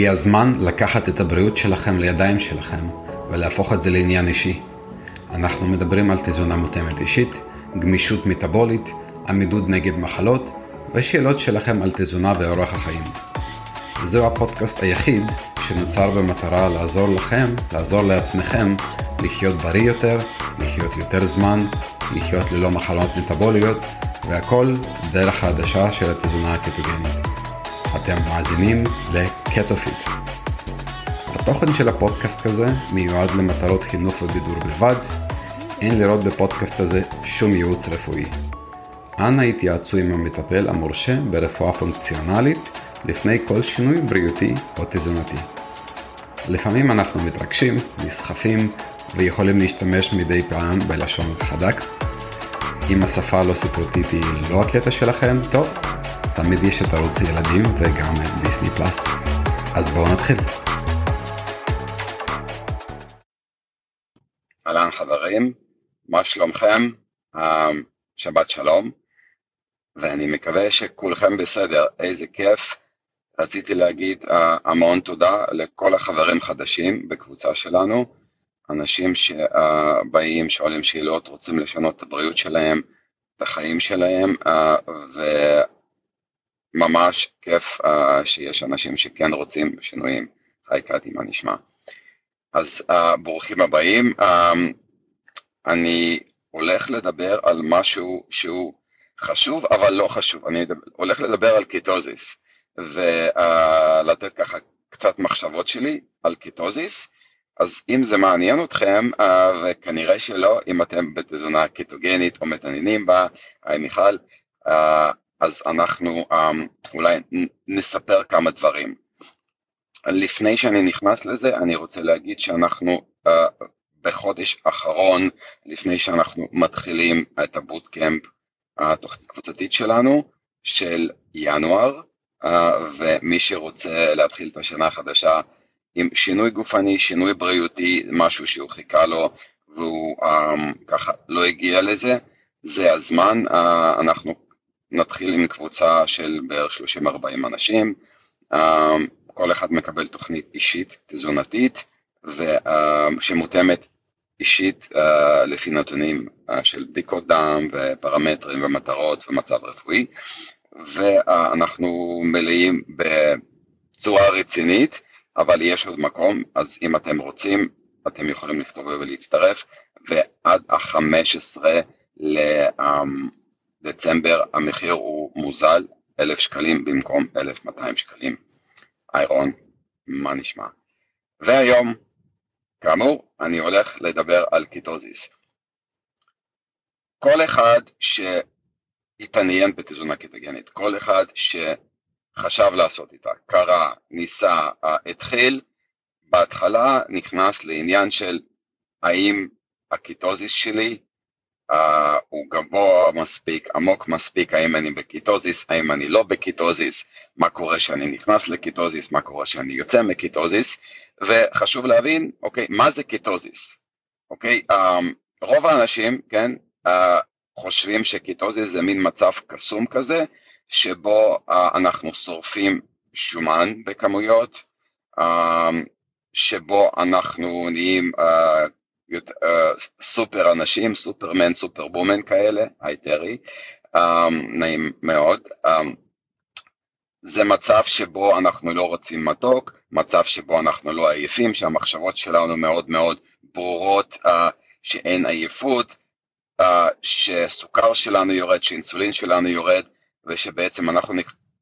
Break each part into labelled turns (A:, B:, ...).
A: הגיע הזמן לקחת את הבריאות שלכם לידיים שלכם ולהפוך את זה לעניין אישי. אנחנו מדברים על תזונה מותאמת אישית, גמישות מטבולית, עמידות נגד מחלות ושאלות שלכם על תזונה ואורח החיים. זהו הפודקאסט היחיד שנוצר במטרה לעזור לכם, לעזור לעצמכם, לחיות בריא יותר, לחיות יותר זמן, לחיות ללא מחלות מטבוליות, והכל דרך העדשה של התזונה הקטוגנית. אתם מאזינים לקטופיט. התוכן של הפודקאסט הזה מיועד למטרות חינוך ובידור בלבד. אין לראות בפודקאסט הזה שום ייעוץ רפואי. אנא התייעצו עם המטפל המורשה ברפואה פונקציונלית לפני כל שינוי בריאותי או תזונתי. לפעמים אנחנו מתרגשים, נסחפים ויכולים להשתמש מדי פעם בלשון חדק. אם השפה הלא ספרותית היא לא הקטע שלכם, טוב, תמיד יש את ערוץ ילדים וגם דיסני פלאס. אז בואו נתחיל.
B: אהלן חברים, מה שלומכם? שבת שלום, ואני מקווה שכולכם בסדר, איזה כיף. רציתי להגיד uh, המון תודה לכל החברים חדשים בקבוצה שלנו, אנשים שבאים, שואלים שאלות, רוצים לשנות את הבריאות שלהם, את החיים שלהם, אה, וממש כיף אה, שיש אנשים שכן רוצים שינויים. היי קאטי, מה נשמע? אז אה, ברוכים הבאים. אה, אני הולך לדבר על משהו שהוא חשוב אבל לא חשוב, אני הולך לדבר על קיטוזיס ולתת ככה קצת מחשבות שלי על קיטוזיס, אז אם זה מעניין אתכם, וכנראה שלא, אם אתם בתזונה קיטוגנית או מתעניינים בה, היי מיכל, אז אנחנו אולי נספר כמה דברים. לפני שאני נכנס לזה, אני רוצה להגיד שאנחנו בחודש האחרון, לפני שאנחנו מתחילים את ה bootcamp התוכנית הקבוצתית שלנו של ינואר, אה, ומי שרוצה להתחיל את השנה החדשה עם שינוי גופני, שינוי בריאותי, משהו שהוא חיכה לו והוא um, ככה לא הגיע לזה, זה הזמן, uh, אנחנו נתחיל עם קבוצה של בערך 30-40 אנשים, uh, כל אחד מקבל תוכנית אישית, תזונתית, שמותאמת אישית uh, לפי נתונים uh, של בדיקות דם ופרמטרים ומטרות ומצב רפואי, ואנחנו מלאים בצורה רצינית, אבל יש עוד מקום, אז אם אתם רוצים, אתם יכולים לכתוב ולהצטרף, ועד ה-15 לדצמבר המחיר הוא מוזל, 1,000 שקלים במקום 1,200 שקלים. איירון, מה נשמע? והיום כאמור, אני הולך לדבר על קיטוזיס. כל אחד שהתעניין בתזונה קטוגנית, כל אחד שחשב לעשות איתה, קרא, ניסה, התחיל, בהתחלה נכנס לעניין של האם הקיטוזיס שלי uh, הוא גבוה מספיק, עמוק מספיק, האם אני בקיטוזיס, האם אני לא בקיטוזיס, מה קורה כשאני נכנס לקיטוזיס, מה קורה כשאני יוצא מקיטוזיס, וחשוב להבין, אוקיי, מה זה קיטוזיס, אוקיי, um, רוב האנשים, כן, uh, חושבים שקיטוזיס זה מין מצב קסום כזה, שבו uh, אנחנו שורפים שומן בכמויות, uh, שבו אנחנו נהיים uh, uh, סופר אנשים, סופרמן, סופר בומן כאלה, היי טרי, um, נעים מאוד. Um, זה מצב שבו אנחנו לא רוצים מתוק, מצב שבו אנחנו לא עייפים, שהמחשבות שלנו מאוד מאוד ברורות, uh, שאין עייפות, uh, שסוכר שלנו יורד, שאינסולין שלנו יורד, ושבעצם אנחנו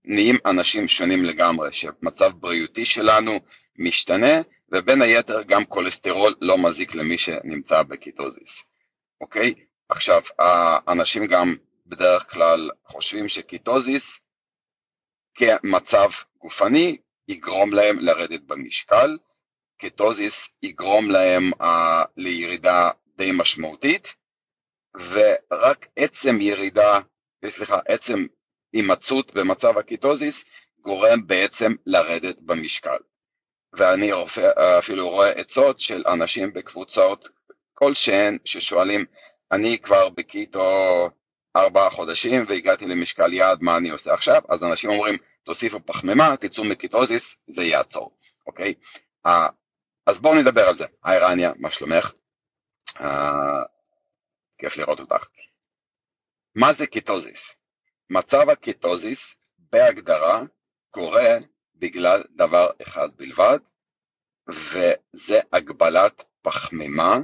B: נהיים אנשים שונים לגמרי, שמצב בריאותי שלנו משתנה, ובין היתר גם כולסטרול לא מזיק למי שנמצא בקיטוזיס, אוקיי? עכשיו, האנשים גם בדרך כלל חושבים שקיטוזיס כמצב גופני יגרום להם לרדת במשקל, קטוזיס יגרום להם uh, לירידה די משמעותית, ורק עצם ירידה, סליחה, עצם הימצאות במצב הקיטוזיס גורם בעצם לרדת במשקל. ואני אפילו רואה עצות של אנשים בקבוצות כלשהן ששואלים, אני כבר בקיטו ארבעה חודשים והגעתי למשקל יעד, מה אני עושה עכשיו? אז אנשים אומרים, תוסיפו פחמימה, תצאו מקיטוזיס, זה יעצור, אוקיי? אז בואו נדבר על זה. היי רניה, מה שלומך? כיף לראות אותך. מה זה קיטוזיס? מצב הקיטוזיס בהגדרה קורה בגלל דבר אחד בלבד, וזה הגבלת פחמימה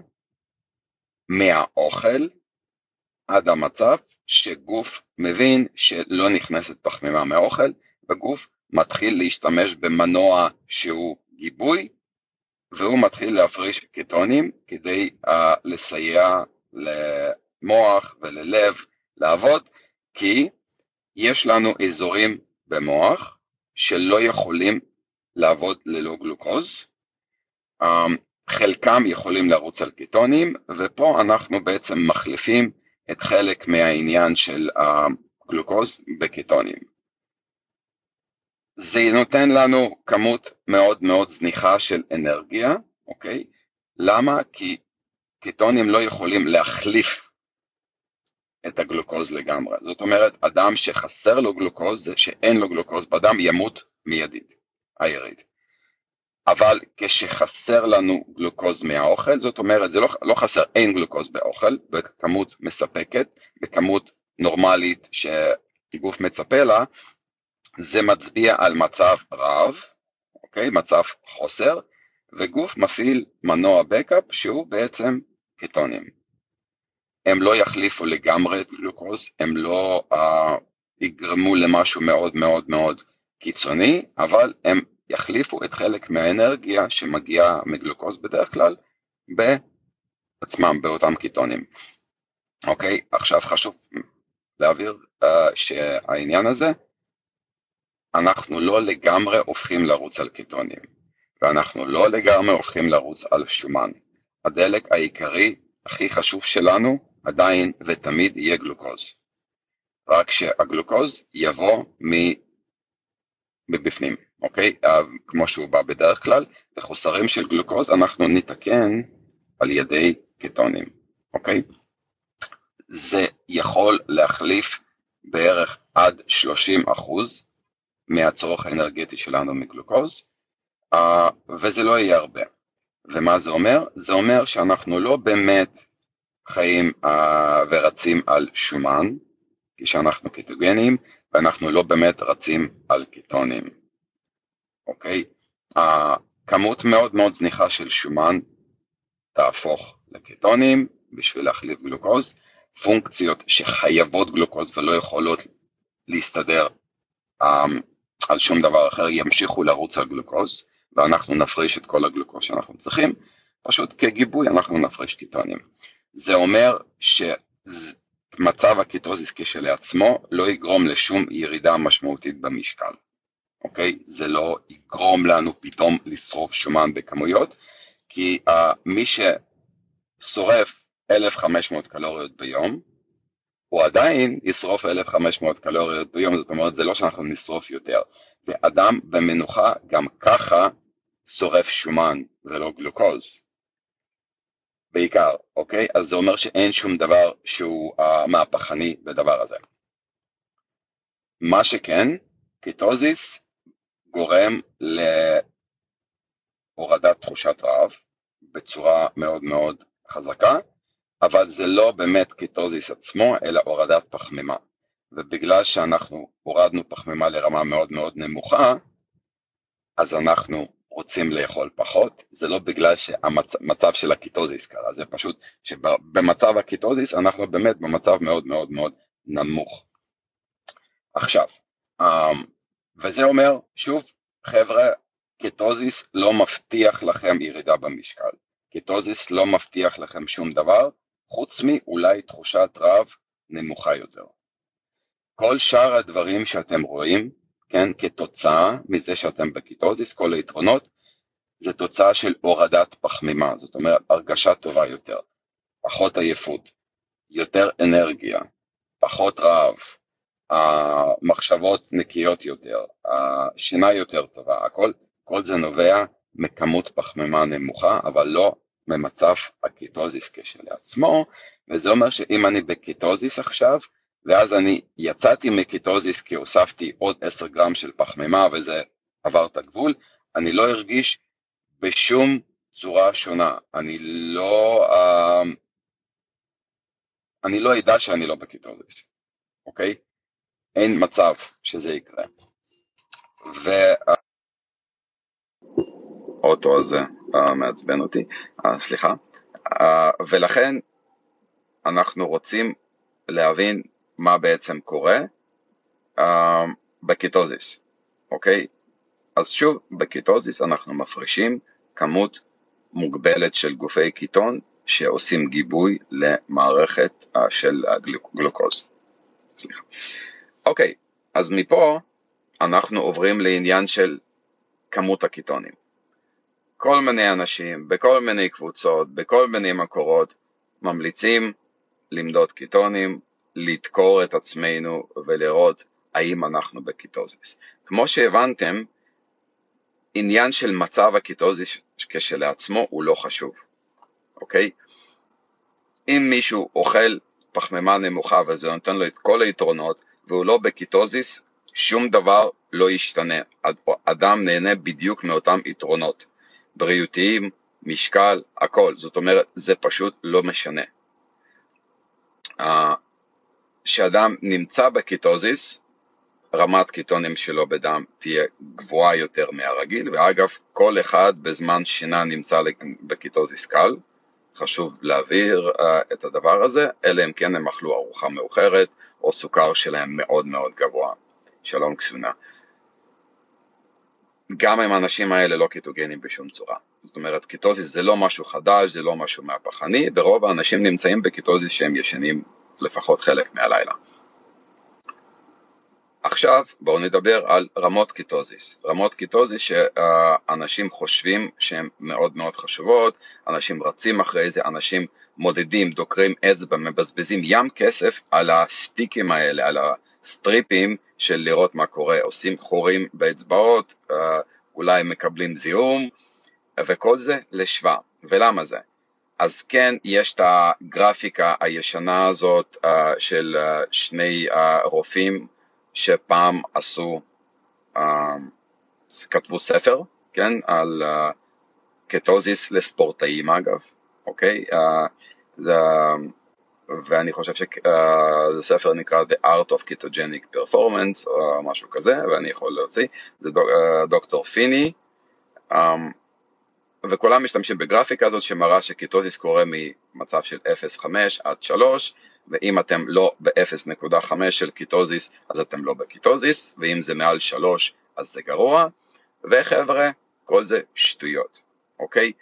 B: מהאוכל עד המצב שגוף מבין שלא נכנסת פחמימה מהאוכל, וגוף מתחיל להשתמש במנוע שהוא גיבוי, והוא מתחיל להפריש קטונים כדי uh, לסייע למוח וללב לעבוד, כי יש לנו אזורים במוח שלא יכולים לעבוד ללא גלוקוז, um, חלקם יכולים לרוץ על קטונים, ופה אנחנו בעצם מחליפים את חלק מהעניין של הגלוקוז בקטונים. זה נותן לנו כמות מאוד מאוד זניחה של אנרגיה, אוקיי? למה? כי קטונים לא יכולים להחליף את הגלוקוז לגמרי. זאת אומרת, אדם שחסר לו גלוקוז, שאין לו גלוקוז בדם, ימות מיידית, היריד. אבל כשחסר לנו גלוקוז מהאוכל, זאת אומרת, זה לא, לא חסר, אין גלוקוז באוכל, בכמות מספקת, בכמות נורמלית שגוף מצפה לה, זה מצביע על מצב רעב, אוקיי? מצב חוסר, וגוף מפעיל מנוע בקאפ שהוא בעצם קטונים. הם לא יחליפו לגמרי את גלוקוז, הם לא uh, יגרמו למשהו מאוד מאוד מאוד קיצוני, אבל הם יחליפו את חלק מהאנרגיה שמגיעה מגלוקוז בדרך כלל בעצמם, באותם קיטונים. אוקיי, עכשיו חשוב להבהיר uh, שהעניין הזה, אנחנו לא לגמרי הופכים לרוץ על קיטונים, ואנחנו לא לגמרי הופכים לרוץ על שומן. הדלק העיקרי הכי חשוב שלנו עדיין ותמיד יהיה גלוקוז. רק שהגלוקוז יבוא מבפנים. אוקיי? אה, כמו שהוא בא בדרך כלל, וחוסרים של גלוקוז אנחנו נתקן על ידי קטונים, אוקיי? זה יכול להחליף בערך עד 30 אחוז מהצורך האנרגטי שלנו מגלוקוז, uh, וזה לא יהיה הרבה. ומה זה אומר? זה אומר שאנחנו לא באמת חיים uh, ורצים על שומן, כשאנחנו קטוגנים, ואנחנו לא באמת רצים על קטונים. אוקיי? הכמות מאוד מאוד זניחה של שומן תהפוך לקטונים בשביל להחליף גלוקוז, פונקציות שחייבות גלוקוז ולא יכולות להסתדר um, על שום דבר אחר ימשיכו לרוץ על גלוקוז, ואנחנו נפריש את כל הגלוקוז שאנחנו צריכים, פשוט כגיבוי אנחנו נפריש קיטונים. זה אומר שמצב הקיטוזיס כשלעצמו לא יגרום לשום ירידה משמעותית במשקל. אוקיי? זה לא יגרום לנו פתאום לשרוף שומן בכמויות, כי uh, מי ששורף 1,500 קלוריות ביום, הוא עדיין ישרוף 1,500 קלוריות ביום, זאת אומרת זה לא שאנחנו נשרוף יותר. ואדם במנוחה גם ככה שורף שומן ולא גלוקוז. בעיקר, אוקיי? אז זה אומר שאין שום דבר שהוא uh, מהפכני בדבר הזה. מה שכן, קיטוזיס גורם להורדת תחושת רעב בצורה מאוד מאוד חזקה, אבל זה לא באמת קיטוזיס עצמו, אלא הורדת פחמימה. ובגלל שאנחנו הורדנו פחמימה לרמה מאוד מאוד נמוכה, אז אנחנו רוצים לאכול פחות, זה לא בגלל שהמצב של הקיטוזיס קרה, זה פשוט שבמצב הקיטוזיס אנחנו באמת במצב מאוד מאוד מאוד נמוך. עכשיו, אמ, וזה אומר, שוב, חבר'ה, קטוזיס לא מבטיח לכם ירידה במשקל. קטוזיס לא מבטיח לכם שום דבר, חוץ מאולי תחושת רעב נמוכה יותר. כל שאר הדברים שאתם רואים, כן, כתוצאה מזה שאתם בקיטוזיס, כל היתרונות, זה תוצאה של הורדת פחמימה, זאת אומרת הרגשה טובה יותר, פחות עייפות, יותר אנרגיה, פחות רעב, המחשבות נקיות יותר, השינה יותר טובה, הכל, כל זה נובע מכמות פחמימה נמוכה, אבל לא ממצב הקיטוזיס כשלעצמו, וזה אומר שאם אני בקיטוזיס עכשיו, ואז אני יצאתי מקיטוזיס כי הוספתי עוד 10 גרם של פחמימה וזה עבר את הגבול, אני לא הרגיש בשום צורה שונה, אני לא, uh, אני לא אדע שאני לא בקיטוזיס, אוקיי? אין מצב שזה יקרה. והאוטו הזה uh, מעצבן אותי, uh, סליחה, uh, ולכן אנחנו רוצים להבין מה בעצם קורה uh, בקיטוזיס, אוקיי? אז שוב, בקיטוזיס אנחנו מפרישים כמות מוגבלת של גופי קיטון שעושים גיבוי למערכת uh, של הגלוקוז. סליחה. אוקיי, אז מפה אנחנו עוברים לעניין של כמות הקיטונים. כל מיני אנשים, בכל מיני קבוצות, בכל מיני מקורות, ממליצים למדוד קיטונים, לדקור את עצמנו ולראות האם אנחנו בקיטוזיס. כמו שהבנתם, עניין של מצב הקיטוזיס כשלעצמו הוא לא חשוב, אוקיי? אם מישהו אוכל פחמימה נמוכה וזה נותן לו את כל היתרונות והוא לא בקיטוזיס, שום דבר לא ישתנה. אדם נהנה בדיוק מאותם יתרונות, בריאותיים, משקל, הכל. זאת אומרת, זה פשוט לא משנה. כשאדם נמצא בקיטוזיס, רמת קיטונים שלו בדם תהיה גבוהה יותר מהרגיל, ואגב, כל אחד בזמן שינה נמצא בקיטוזיס קל, חשוב להבהיר uh, את הדבר הזה, אלא אם כן הם אכלו ארוחה מאוחרת, או סוכר שלהם מאוד מאוד גבוה. שלום קסניה. גם אם האנשים האלה לא קיטוגנים בשום צורה. זאת אומרת, קיטוזיס זה לא משהו חדש, זה לא משהו מהפכני, ורוב האנשים נמצאים בקיטוזיס שהם ישנים לפחות חלק מהלילה. עכשיו בואו נדבר על רמות קיטוזיס. רמות קיטוזיס שאנשים חושבים שהן מאוד מאוד חשובות, אנשים רצים אחרי זה, אנשים מודדים, דוקרים אצבע, מבזבזים ים כסף על הסטיקים האלה, על הסטריפים של לראות מה קורה, עושים חורים באצבעות, אולי מקבלים זיהום, וכל זה לשווה. ולמה זה? אז כן, יש את הגרפיקה הישנה הזאת של שני רופאים שפעם עשו, uh, כתבו ספר, כן, על uh, קטוזיס לספורטאים אגב, אוקיי? Uh, זה, ואני חושב שזה uh, ספר נקרא The Art of Ketogenic Performance או משהו כזה, ואני יכול להוציא, זה דוק, uh, דוקטור פיני, um, וכולם משתמשים בגרפיקה הזאת שמראה שקיטוזיס קורה ממצב של 0.5 עד 3, ואם אתם לא ב-0.5 של קיטוזיס, אז אתם לא בקיטוזיס, ואם זה מעל 3, אז זה גרוע, וחבר'ה, כל זה שטויות, אוקיי?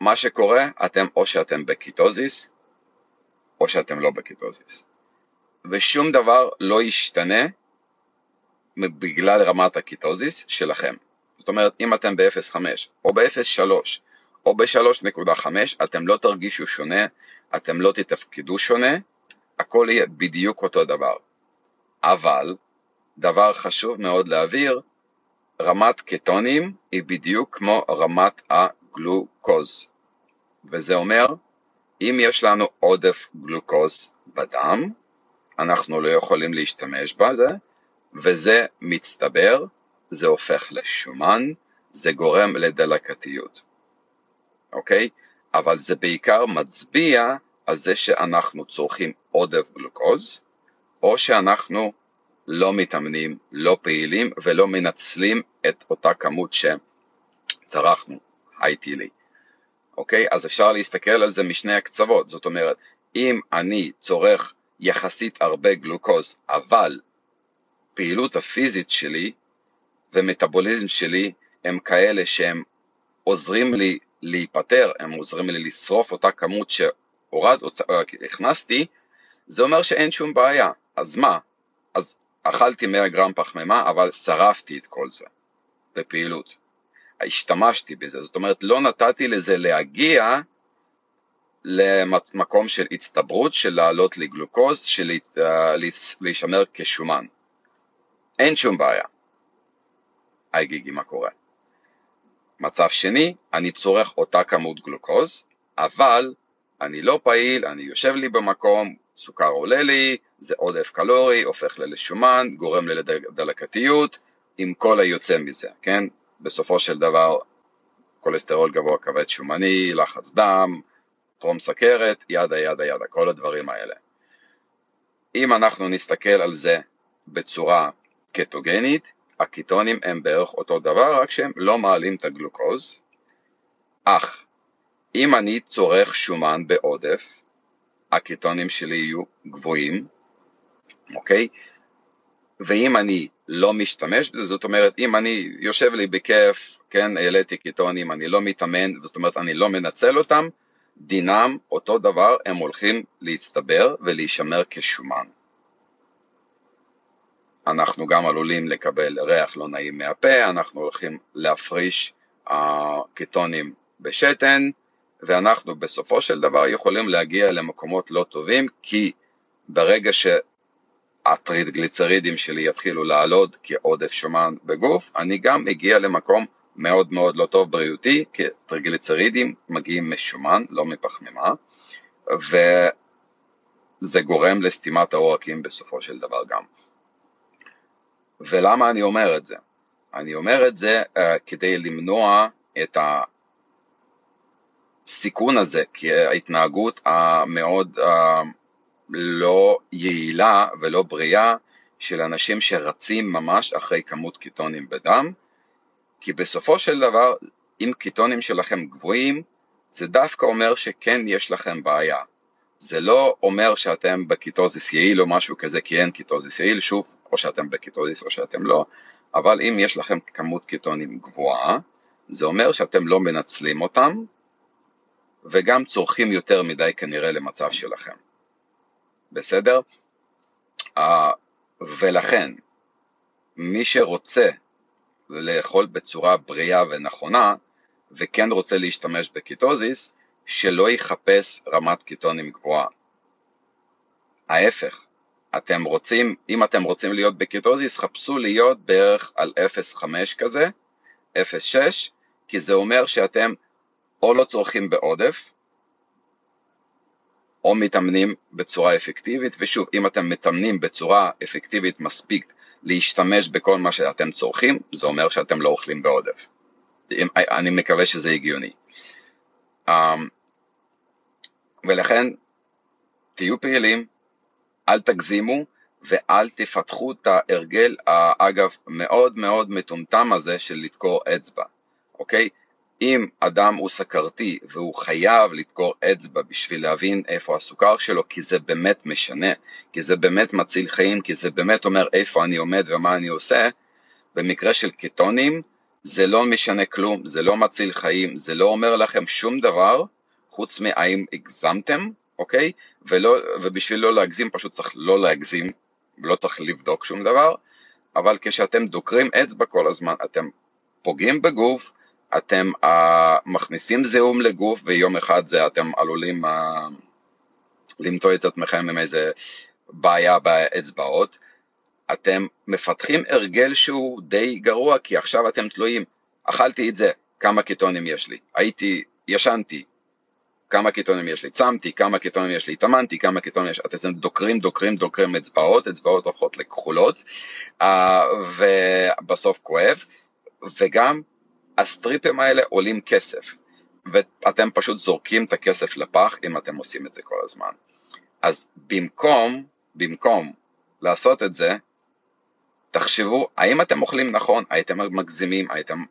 B: מה שקורה, אתם או שאתם בקיטוזיס, או שאתם לא בקיטוזיס. ושום דבר לא ישתנה בגלל רמת הקיטוזיס שלכם. אומרת, אם אתם ב-0.5 או ב-0.3 או ב-3.5, אתם לא תרגישו שונה, אתם לא תתפקדו שונה, הכל יהיה בדיוק אותו דבר. אבל, דבר חשוב מאוד להבהיר, רמת קטונים היא בדיוק כמו רמת הגלוקוז. וזה אומר, אם יש לנו עודף גלוקוז בדם, אנחנו לא יכולים להשתמש בזה, וזה מצטבר, זה הופך לשומן, זה גורם לדלקתיות. אוקיי? אבל זה בעיקר מצביע על זה שאנחנו צורכים עודף גלוקוז, או שאנחנו לא מתאמנים, לא פעילים ולא מנצלים את אותה כמות שצרכנו, הייטילי. אוקיי? אז אפשר להסתכל על זה משני הקצוות, זאת אומרת, אם אני צורך יחסית הרבה גלוקוז, אבל פעילות הפיזית שלי ומטאבוליזם שלי הם כאלה שהם עוזרים לי להיפטר, הם עוזרים לי לשרוף אותה כמות שהורד, אה, הכנסתי, זה אומר שאין שום בעיה. אז מה? אז אכלתי 100 גרם פחמימה, אבל שרפתי את כל זה בפעילות. השתמשתי בזה, זאת אומרת לא נתתי לזה להגיע למקום של הצטברות, של לעלות לגלוקוז, של אה, להישמר כשומן. אין שום בעיה. היי גיגי, מה קורה? מצב שני, אני צורך אותה כמות גלוקוז, אבל אני לא פעיל, אני יושב לי במקום, סוכר עולה לי, זה עודף קלורי, הופך לי לשומן, גורם לי לדלקתיות, עם כל היוצא מזה, כן? בסופו של דבר כולסטרול גבוה כבד שומני, לחץ דם, טרום סכרת, ידה ידה ידה, כל הדברים האלה. אם אנחנו נסתכל על זה בצורה קטוגנית, הקיטונים הם בערך אותו דבר, רק שהם לא מעלים את הגלוקוז, אך אם אני צורך שומן בעודף, הקיטונים שלי יהיו גבוהים, אוקיי? ואם אני לא משתמש בזה, זאת אומרת, אם אני יושב לי בכיף, כן, העליתי קיטונים, אני לא מתאמן, זאת אומרת, אני לא מנצל אותם, דינם אותו דבר, הם הולכים להצטבר ולהישמר כשומן. אנחנו גם עלולים לקבל ריח לא נעים מהפה, אנחנו הולכים להפריש uh, קיטונים בשתן, ואנחנו בסופו של דבר יכולים להגיע למקומות לא טובים, כי ברגע שהטריגליצרידים שלי יתחילו לעלות כעודף שומן בגוף, אני גם אגיע למקום מאוד מאוד לא טוב בריאותי, כי טריגליצרידים מגיעים משומן, לא מפחמימה, וזה גורם לסתימת העורקים בסופו של דבר גם. ולמה אני אומר את זה? אני אומר את זה uh, כדי למנוע את הסיכון הזה, כי ההתנהגות המאוד uh, לא יעילה ולא בריאה של אנשים שרצים ממש אחרי כמות קיטונים בדם, כי בסופו של דבר, אם קיטונים שלכם גבוהים, זה דווקא אומר שכן יש לכם בעיה. זה לא אומר שאתם בקיטוזיס יעיל או משהו כזה, כי אין קיטוזיס יעיל, שוב, או שאתם בקיטוזיס או שאתם לא, אבל אם יש לכם כמות קיטונים גבוהה, זה אומר שאתם לא מנצלים אותם, וגם צורכים יותר מדי כנראה למצב שלכם. בסדר? Uh, ולכן, מי שרוצה לאכול בצורה בריאה ונכונה, וכן רוצה להשתמש בקיטוזיס, שלא יחפש רמת קיטונים גבוהה. ההפך, אתם רוצים, אם אתם רוצים להיות בקיטוזיס, חפשו להיות בערך על 0.5 כזה, 0.6, כי זה אומר שאתם או לא צורכים בעודף, או מתאמנים בצורה אפקטיבית, ושוב, אם אתם מתאמנים בצורה אפקטיבית מספיק להשתמש בכל מה שאתם צורכים, זה אומר שאתם לא אוכלים בעודף. אני מקווה שזה הגיוני. ולכן, תהיו פעילים, אל תגזימו ואל תפתחו את ההרגל, אגב, מאוד מאוד מטומטם הזה של לדקור אצבע, אוקיי? אם אדם הוא סכרתי והוא חייב לדקור אצבע בשביל להבין איפה הסוכר שלו, כי זה באמת משנה, כי זה באמת מציל חיים, כי זה באמת אומר איפה אני עומד ומה אני עושה, במקרה של קטונים זה לא משנה כלום, זה לא מציל חיים, זה לא אומר לכם שום דבר, חוץ מהאם הגזמתם, אוקיי? ולא, ובשביל לא להגזים פשוט צריך לא להגזים, לא צריך לבדוק שום דבר, אבל כשאתם דוקרים אצבע כל הזמן, אתם פוגעים בגוף, אתם uh, מכניסים זיהום לגוף ויום אחד זה אתם עלולים uh, למצוא את עצמכם עם איזה בעיה באצבעות. אתם מפתחים הרגל שהוא די גרוע כי עכשיו אתם תלויים, אכלתי את זה, כמה קיטונים יש לי, הייתי, ישנתי, כמה קיטונים יש לי, צמתי, כמה קיטונים יש לי, התאמנתי, כמה קיטונים יש, אתם דוקרים, דוקרים, דוקרים אצבעות, אצבעות הופכות לכחולות, uh, ובסוף כואב, וגם הסטריפים האלה עולים כסף, ואתם פשוט זורקים את הכסף לפח אם אתם עושים את זה כל הזמן. אז במקום, במקום לעשות את זה, תחשבו, האם אתם אוכלים נכון, הייתם מגזימים, הייתם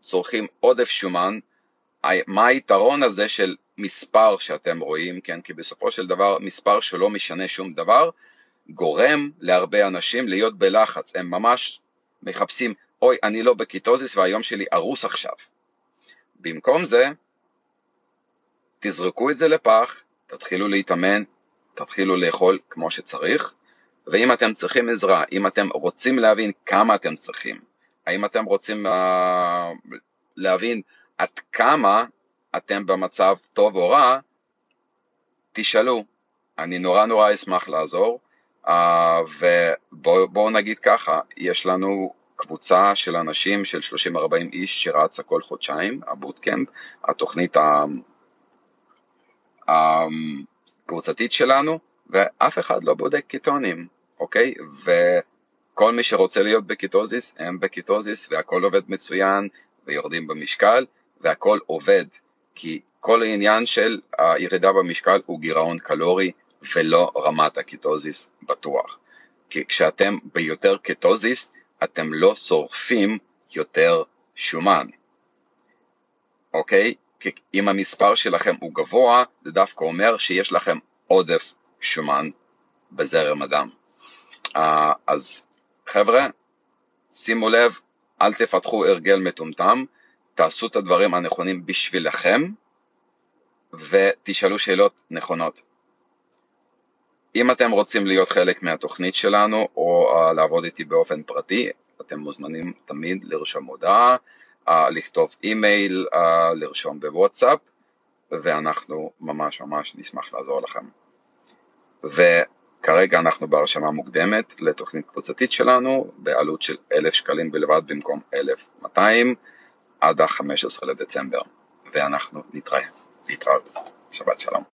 B: צורכים עודף שומן, מה היתרון הזה של מספר שאתם רואים, כן, כי בסופו של דבר מספר שלא משנה שום דבר, גורם להרבה אנשים להיות בלחץ, הם ממש מחפשים אוי, אני לא בקיטוזיס והיום שלי ארוס עכשיו. במקום זה, תזרקו את זה לפח, תתחילו להתאמן, תתחילו לאכול כמו שצריך, ואם אתם צריכים עזרה, אם אתם רוצים להבין כמה אתם צריכים, האם אתם רוצים uh, להבין עד כמה אתם במצב טוב או רע, תשאלו, אני נורא נורא אשמח לעזור, uh, ובואו נגיד ככה, יש לנו קבוצה של אנשים, של 30-40 איש שרצה כל חודשיים, ה bootcamp, התוכנית קבוצתית שלנו, ואף אחד לא בודק קיטונים, אוקיי? וכל מי שרוצה להיות בקיטוזיס, הם בקיטוזיס, והכל עובד מצוין, ויורדים במשקל, והכל עובד, כי כל העניין של הירידה במשקל הוא גירעון קלורי ולא רמת הקיטוזיס בטוח. כי כשאתם ביותר קטוזיס, אתם לא שורפים יותר שומן, אוקיי? כי אם המספר שלכם הוא גבוה, זה דווקא אומר שיש לכם עודף שומן בזרם הדם. Uh, אז חבר'ה, שימו לב, אל תפתחו הרגל מטומטם, תעשו את הדברים הנכונים בשבילכם, ותשאלו שאלות נכונות. אם אתם רוצים להיות חלק מהתוכנית שלנו או uh, לעבוד איתי באופן פרטי, אתם מוזמנים תמיד לרשום הודעה, uh, לכתוב אימייל, uh, לרשום בוואטסאפ, ואנחנו ממש ממש נשמח לעזור לכם. וכרגע אנחנו בהרשמה מוקדמת לתוכנית קבוצתית שלנו בעלות של 1,000 שקלים בלבד במקום 1,200 עד ה-15 לדצמבר, ואנחנו נתראה. להתראות. שבת שלום.